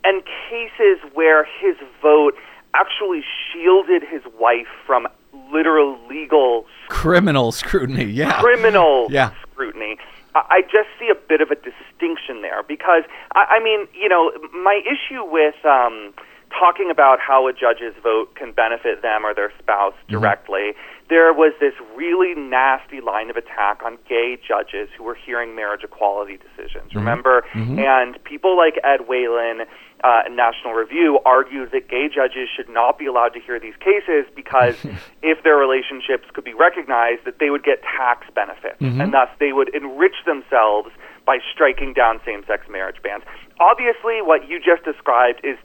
and cases where his vote actually shielded his wife from literal legal Criminal scrutiny, yeah. criminal Yeah. scrutiny. I I just see a bit of a distinction there because I, I mean, you know, my issue with um, talking about how a judge's vote can benefit them or their spouse mm-hmm. directly. There was this really nasty line of attack on gay judges who were hearing marriage equality decisions. Mm-hmm. Remember, mm-hmm. and people like Ed Whelan uh, and National Review argued that gay judges should not be allowed to hear these cases because if their relationships could be recognized, that they would get tax benefits, and thus they would enrich themselves by striking down same-sex marriage bans. Obviously, what you just described is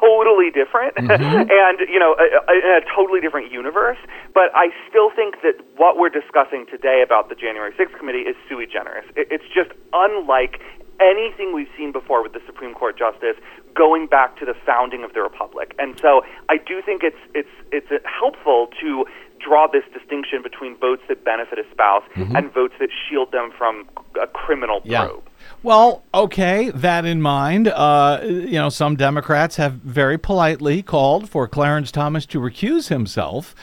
totally different and you know a, a, in a totally different universe. But i still think that what we're discussing today about the january 6th committee is sui generis. It, it's just unlike anything we've seen before with the supreme court justice going back to the founding of the republic. And so i do think it's it's it's helpful to draw this distinction between votes that benefit a spouse and votes that shield them from a criminal Yeah. probe. Well, okay, that in mind, uh, you know, some Democrats have very politely called for Clarence Thomas to recuse himself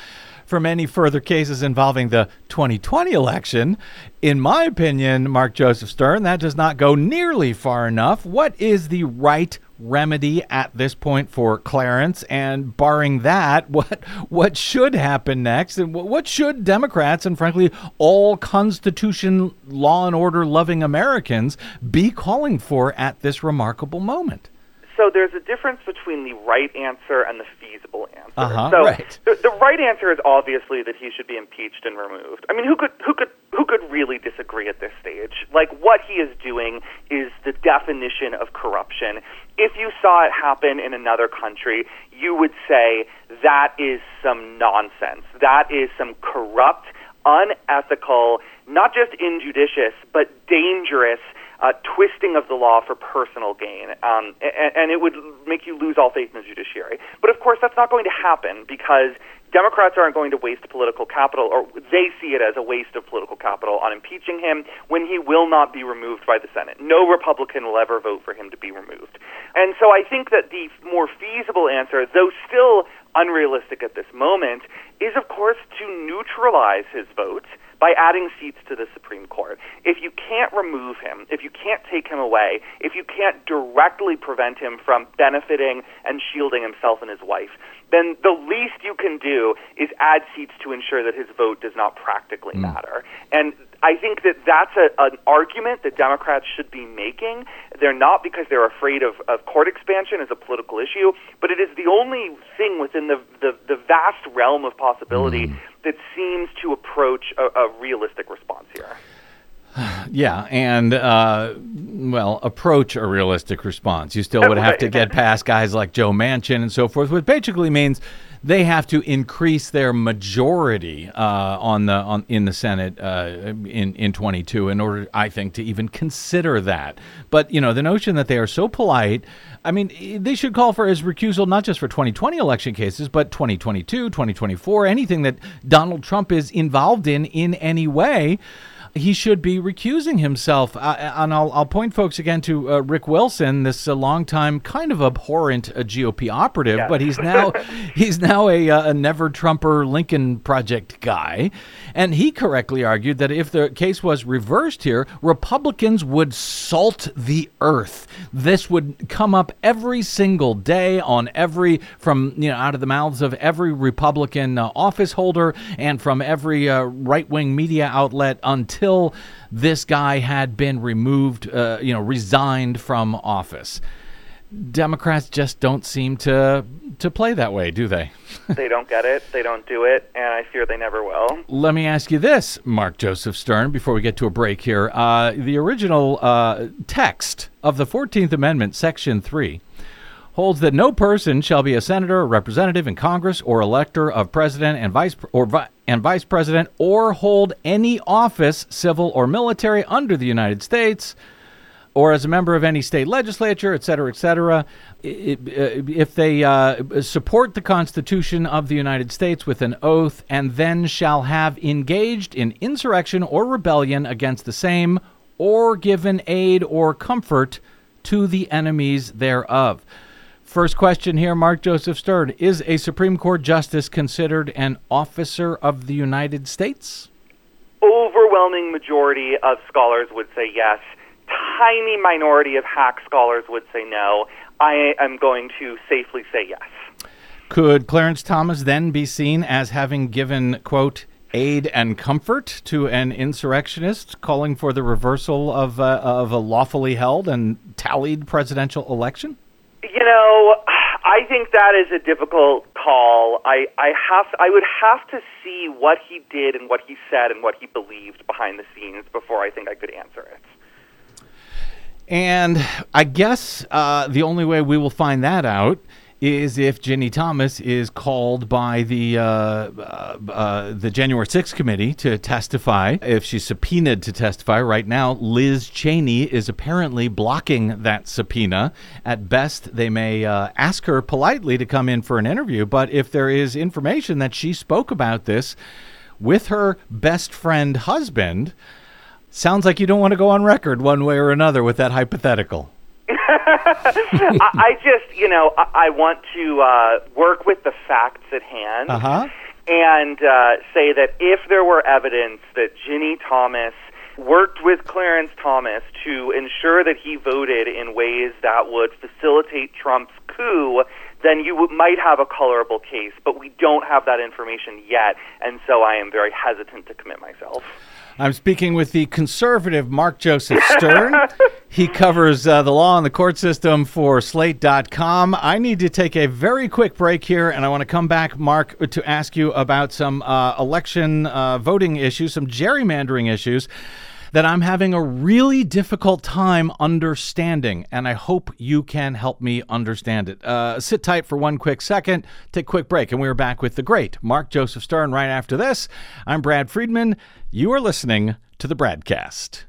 from any further cases involving the 2020 election. In my opinion, Mark Joseph Stern, that does not go nearly far enough. What is the right remedy at this point for Clarence? And barring that, what what should happen next? And what should Democrats and frankly all Constitution, law and order loving Americans be calling for at this remarkable moment? So there's a difference between the right answer and the feasible answer. Uh-huh, so right. the, the right answer is obviously that he should be impeached and removed. I mean, who could who could who could really disagree at this stage? Like what he is doing is the definition of corruption. If you saw it happen in another country, you would say that is some nonsense. That is some corrupt, unethical, not just injudicious, but dangerous uh, twisting of the law for personal gain, um, and, and it would make you lose all faith in the judiciary. But of course, that's not going to happen because Democrats aren't going to waste political capital, or they see it as a waste of political capital on impeaching him when he will not be removed by the Senate. No Republican will ever vote for him to be removed. And so I think that the more feasible answer, though still unrealistic at this moment, is of course to neutralize his vote by adding seats to the Supreme Court. If you can't remove him, if you can't take him away, if you can't directly prevent him from benefiting and shielding himself and his wife, then the least you can do is add seats to ensure that his vote does not practically mm. matter. And I think that that's a, an argument that Democrats should be making. They're not because they're afraid of, of court expansion as a political issue, but it is the only thing within the, the, the vast realm of possibility mm. that seems to approach a, a realistic response here. Yeah, and uh, well, approach a realistic response. You still would have to get past guys like Joe Manchin and so forth, which basically means they have to increase their majority uh, on the on in the Senate uh, in in 22 in order, I think, to even consider that. But you know, the notion that they are so polite. I mean, they should call for his recusal not just for 2020 election cases, but 2022, 2024, anything that Donald Trump is involved in in any way he should be recusing himself. Uh, and I'll, I'll, point folks again to uh, Rick Wilson, this uh, longtime kind of abhorrent uh, GOP operative, but he's now he's now a, uh, a never Trumper Lincoln Project guy, and he correctly argued that if the case was reversed here, Republicans would salt the earth. This would come up every single day on every from you know out of the mouths of every Republican uh, office holder and from every right wing media outlet until until this guy had been removed, uh, you know, resigned from office. Democrats just don't seem to to play that way, do they? they don't get it. They don't do it, and I fear they never will. Let me ask you this, Mark Joseph Stern, before we get to a break here. Uh, the original uh, text of the Fourteenth Amendment, Section Three, holds that no person shall be a senator or representative in Congress or elector of president and vice or and vice president or hold any office, civil or military, under the United States or as a member of any state legislature, et cetera, et cetera, if they uh, support the Constitution of the United States with an oath and then shall have engaged in insurrection or rebellion against the same or given aid or comfort to the enemies thereof. First question here, Mark Joseph Stern. Is a Supreme Court justice considered an officer of the United States? Overwhelming majority of scholars would say yes. Tiny minority of hack scholars would say no. I am going to safely say yes. Could Clarence Thomas then be seen as having given, quote, aid and comfort to an insurrectionist calling for the reversal of, uh, of a lawfully held and tallied presidential election? You know, I think that is a difficult call. I, I have I would have to see what he did and what he said and what he believed behind the scenes before I think I could answer it. And I guess uh, the only way we will find that out is if Ginni Thomas is called by the uh, uh, uh, the January 6th committee to testify. If she's subpoenaed to testify right now, Liz Cheney is apparently blocking that subpoena. At best, they may uh, ask her politely to come in for an interview, but if there is information that she spoke about this with her best friend husband, sounds like you don't want to go on record one way or another with that hypothetical. I, I just, you know, I, I want to uh, work with the facts at hand uh-huh. and uh, say that if there were evidence that Ginni Thomas worked with Clarence Thomas to ensure that he voted in ways that would facilitate Trump's coup, then you w- might have a colorable case. But we don't have that information yet, and so I am very hesitant to commit myself. I'm speaking with the conservative Mark Joseph Stern. he covers uh, the law and the court system for Slate.com. I need to take a very quick break here, and I want to come back, Mark, to ask you about some uh, election uh, voting issues, some gerrymandering issues that I'm having a really difficult time understanding, and I hope you can help me understand it. Uh, sit tight for one quick second, take a quick break, and we're back with the great Mark Joseph Stern right after this. I'm Brad Friedman. You are listening to the BradCast.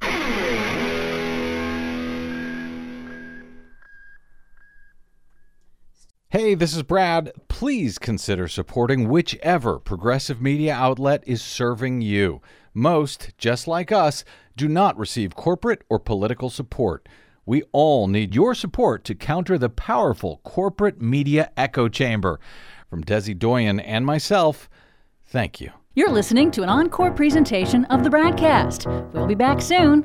Hey, this is Brad. Please consider supporting whichever progressive media outlet is serving you. Most, just like us, do not receive corporate or political support. We all need your support to counter the powerful corporate media echo chamber. From Desi Doyen and myself, thank you. You're listening to an encore presentation of the BradCast. We'll be back soon.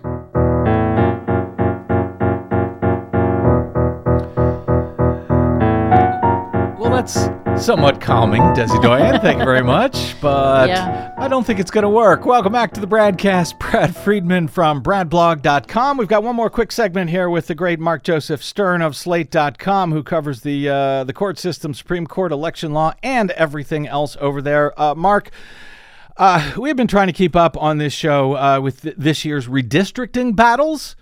Well, that's somewhat calming, Desi Doyen. Thank you very much. But yeah. I don't think it's going to work. Welcome back to the BradCast, Brad Friedman from BradBlog.com. We've got one more quick segment here with the great Mark Joseph Stern of Slate.com, who covers the uh, the court system, Supreme Court, election law, and everything else over there. Uh, Mark. Uh, we've been trying to keep up on this show uh, with th- this year's redistricting battles.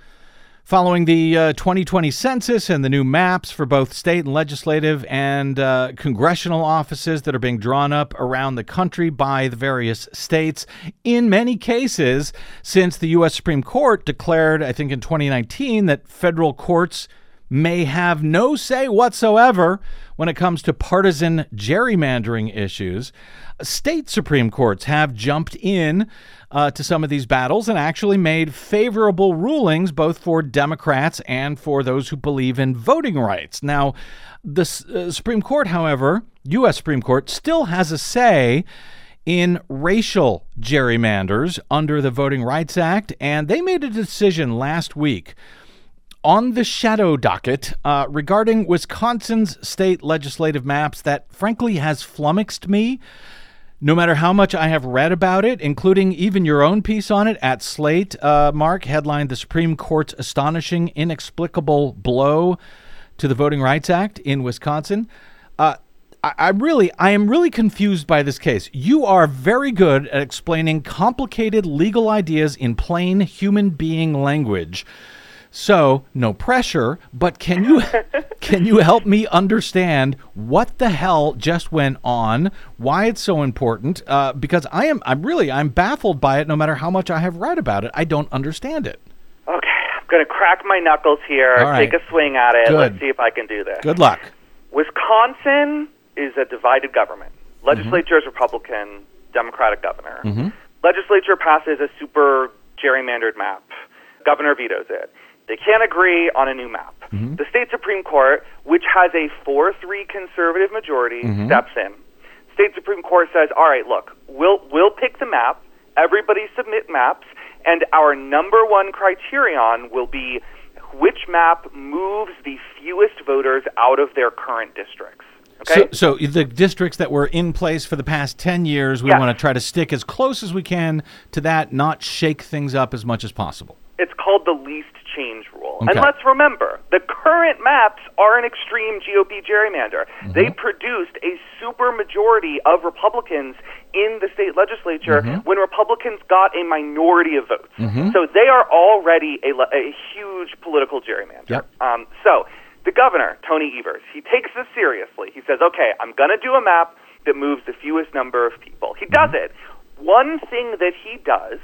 Following the uh, 2020 census and the new maps for both state and legislative and uh, congressional offices that are being drawn up around the country by the various states, in many cases, since the U.S. Supreme Court declared, I think in 2019, that federal courts may have no say whatsoever when it comes to partisan gerrymandering issues. State Supreme Courts have jumped in uh, to some of these battles and actually made favorable rulings both for Democrats and for those who believe in voting rights. Now, the uh, Supreme Court, however, U.S. Supreme Court, still has a say in racial gerrymanders under the Voting Rights Act, and they made a decision last week on the shadow docket uh, regarding Wisconsin's state legislative maps that frankly has flummoxed me. No matter how much I have read about it, including even your own piece on it at Slate, uh, Mark, headlined The Supreme Court's Astonishing Inexplicable Blow to the Voting Rights Act in Wisconsin. Uh, I, really, I am really confused by this case. You are very good at explaining complicated legal ideas in plain human being language. So, no pressure, but can you can you help me understand what the hell just went on? Why it's so important? Uh, because I am I'm really I'm baffled by it. No matter how much I have read about it, I don't understand it. Okay, I'm going to crack my knuckles here, right. take a swing at it. Good. Let's see if I can do this. Good luck. Wisconsin is a divided government. Mm-hmm. Legislature is Republican, Democratic governor. Legislature passes a super gerrymandered map. Governor vetoes it. They can't agree on a new map. Mm-hmm. The state Supreme Court, which has a 4 3 conservative majority, Mm-hmm. steps in. State Supreme Court says, all right, look, we'll, we'll pick the map. Everybody submit maps. And our number one criterion will be which map moves the fewest voters out of their current districts. Okay? So, so the districts that were in place for the past 10 years, we Yes. want to try to stick as close as we can to that, not shake things up as much as possible. It's called the least change rule. Okay. And let's remember, the current maps are an extreme GOP gerrymander. Mm-hmm. They produced a super majority of Republicans in the state legislature Mm-hmm. when Republicans got a minority of votes. So they are already a, a huge political gerrymander. Yep. Um, so the governor, Tony Evers, he takes this seriously. He says, okay, I'm going to do a map that moves the fewest number of people. He does it. One thing that he does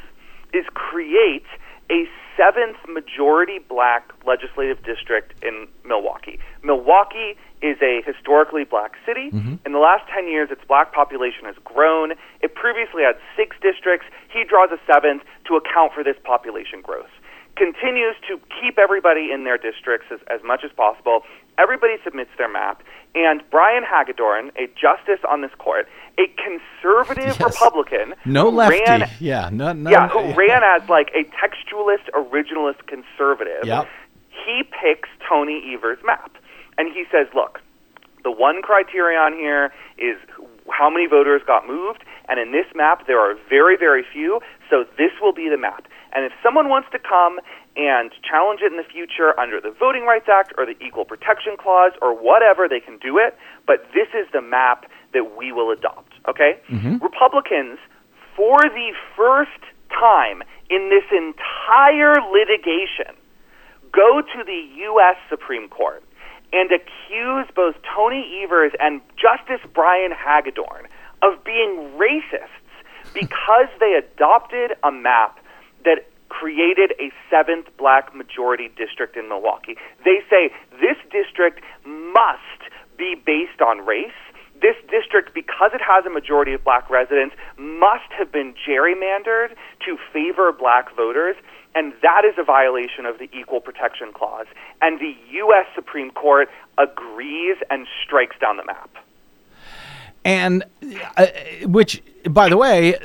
is create a seventh majority black legislative district in Milwaukee. Milwaukee is a historically black city. Mm-hmm. In the last 10 years, its black population has grown. It previously had six districts. He draws a seventh to account for this population growth. Continues to keep everybody in their districts as, as much as possible. Everybody submits their map. And Brian Hagedorn, a justice on this court, a conservative Yes. Republican, No lefty. ran yeah, no, no, yeah, who ran as like a textualist, originalist conservative. Yep. He picks Tony Evers' map, and he says, "Look, the one criterion here is how many voters got moved, and in this map there are very, very few. So this will be the map. And if someone wants to come and challenge it in the future under the Voting Rights Act or the Equal Protection Clause or whatever, they can do it. But this is the map that we will adopt. Okay? Mm-hmm. Republicans, for the first time in this entire litigation, go to the U.S. Supreme Court and accuse both Tony Evers and Justice Brian Hagedorn of being racists because they adopted a map that created a seventh black majority district in Milwaukee. They say this district must be based on race. This district, because it has a majority of black residents, must have been gerrymandered to favor black voters, and that is a violation of the Equal Protection Clause. And the U.S. Supreme Court agrees and strikes down the map. And uh, which by the way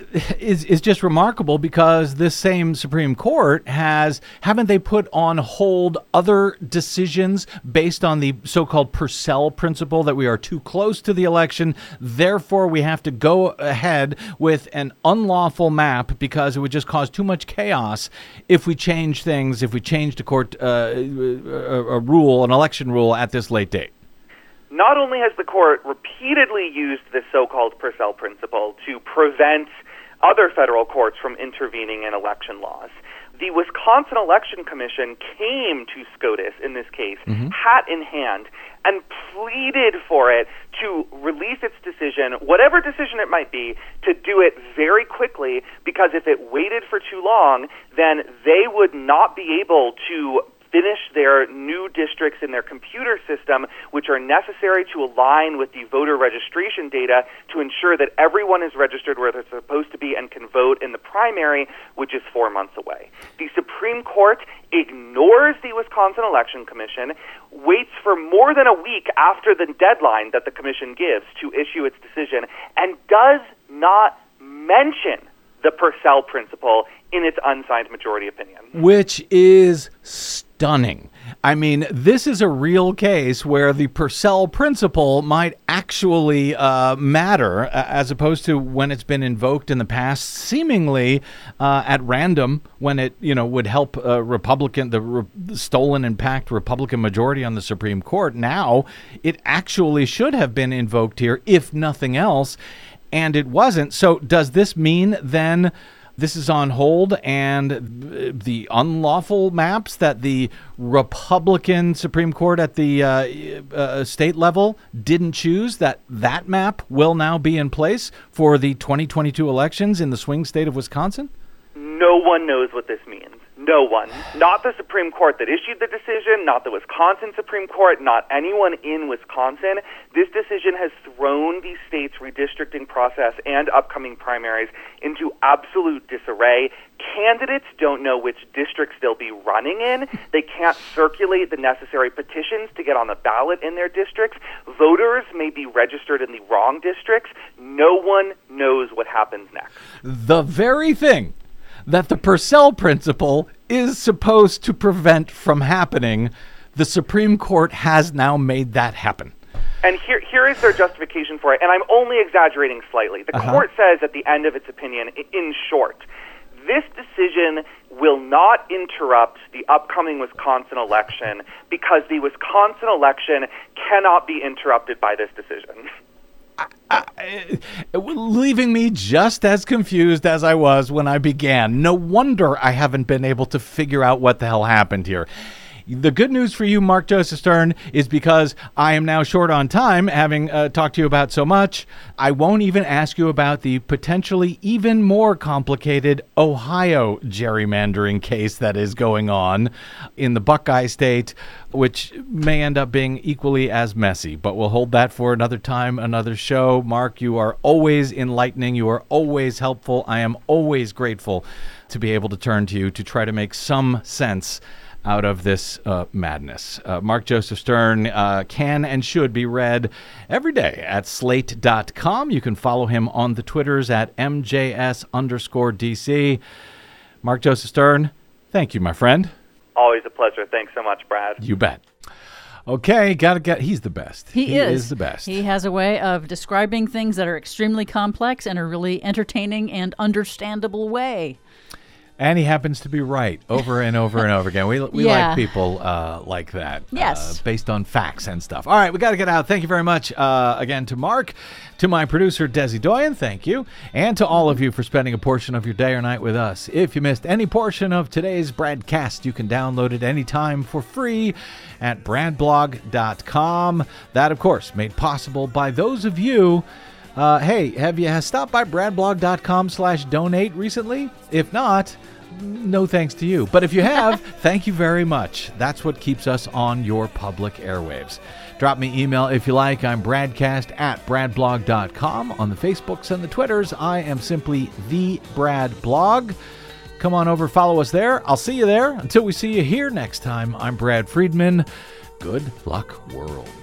is is just remarkable because this same Supreme Court has haven't they put on hold other decisions based on the so-called Purcell principle that we are too close to the election therefore we have to go ahead with an unlawful map because it would just cause too much chaos if we change things if we change the court uh, a, a rule an election rule at this late date Not only has the court repeatedly used this so called Purcell principle to prevent other federal courts from intervening in election laws. The Wisconsin Election Commission came to SCOTUS in this case, mm-hmm. hat in hand, and pleaded for it to release its decision, whatever decision it might be, to do it very quickly because if it waited for too long, then they would not be able to finish their new districts in their computer system, which are necessary to align with the voter registration data to ensure that everyone is registered where they're supposed to be and can vote in the primary, which is four months away. The Supreme Court ignores the Wisconsin Election Commission, waits for more than a week after the deadline that the Commission gives to issue its decision, and does not mention the Purcell principle in its unsigned majority opinion. which is stunning. I mean, this is a real case where the Purcell principle might actually uh, matter, uh, as opposed to when it's been invoked in the past, seemingly uh, at random, when it you know would help uh, Republican the re- stolen and packed Republican majority on the Supreme Court. Now, it actually should have been invoked here, if nothing else, and it wasn't. So, does this mean then? this is on hold and the unlawful maps that the Republican Supreme Court at the uh, uh, state level didn't choose that that map will now be in place for the 2022 elections in the swing state of Wisconsin? No one knows what this means. No one. Not the Supreme Court that issued the decision, not the Wisconsin Supreme Court, not anyone in Wisconsin. This decision has thrown the state's redistricting process and upcoming primaries into absolute disarray. Candidates don't know which districts they'll be running in. They can't circulate the necessary petitions to get on the ballot in their districts. Voters may be registered in the wrong districts. No one knows what happens next. The very thing that the Purcell principle is supposed to prevent from happening, the Supreme Court has now made that happen. And here, here is their justification for it, and I'm only exaggerating slightly. The uh-huh. court says at the end of its opinion, in short, this decision will not interrupt the upcoming Wisconsin election because the Wisconsin election cannot be interrupted by this decision. Uh, leaving me just as confused as I was when I began. No wonder I haven't been able to figure out what the hell happened here. The good news for you, Mark Joseph Stern, is because I am now short on time, having uh, talked to you about so much. I won't even ask you about the potentially even more complicated Ohio gerrymandering case that is going on in the Buckeye State, which may end up being equally as messy. But we'll hold that for another time, another show. Mark, you are always enlightening. You are always helpful. I am always grateful to be able to turn to you to try to make some sense out of this uh, madness. Uh, Mark Joseph Stern uh, can and should be read every day at slate.com. You can follow him on the Twitters at MJS underscore DC. Mark Joseph Stern, thank you, my friend. Always a pleasure. Thanks so much, Brad. You bet. Okay, gotta get. He's the best. He, is. the best. He has a way of describing things that are extremely complex in a really entertaining and understandable way. And he happens to be right over and over and over again. We, we Yeah. like people uh, like that. Yes. Uh, based on facts and stuff. All right, we got to get out. Thank you very much uh, again to Mark, to my producer, Desi Doyen. Thank you. And to all of you for spending a portion of your day or night with us. If you missed any portion of today's BradCast, you can download it anytime for free at bradblog.com. That, of course, made possible by those of you. Uh, hey, have you stopped by bradblog.com slash donate recently? If not, no thanks to you. But if you have, thank you very much. That's what keeps us on your public airwaves. Drop me email if you like. I'm bradcast at bradblog.com. On the Facebooks and the Twitters, I am simply the Brad Blog. Come on over, follow us there. I'll see you there. Until we see you here next time, I'm Brad Friedman. Good luck, world.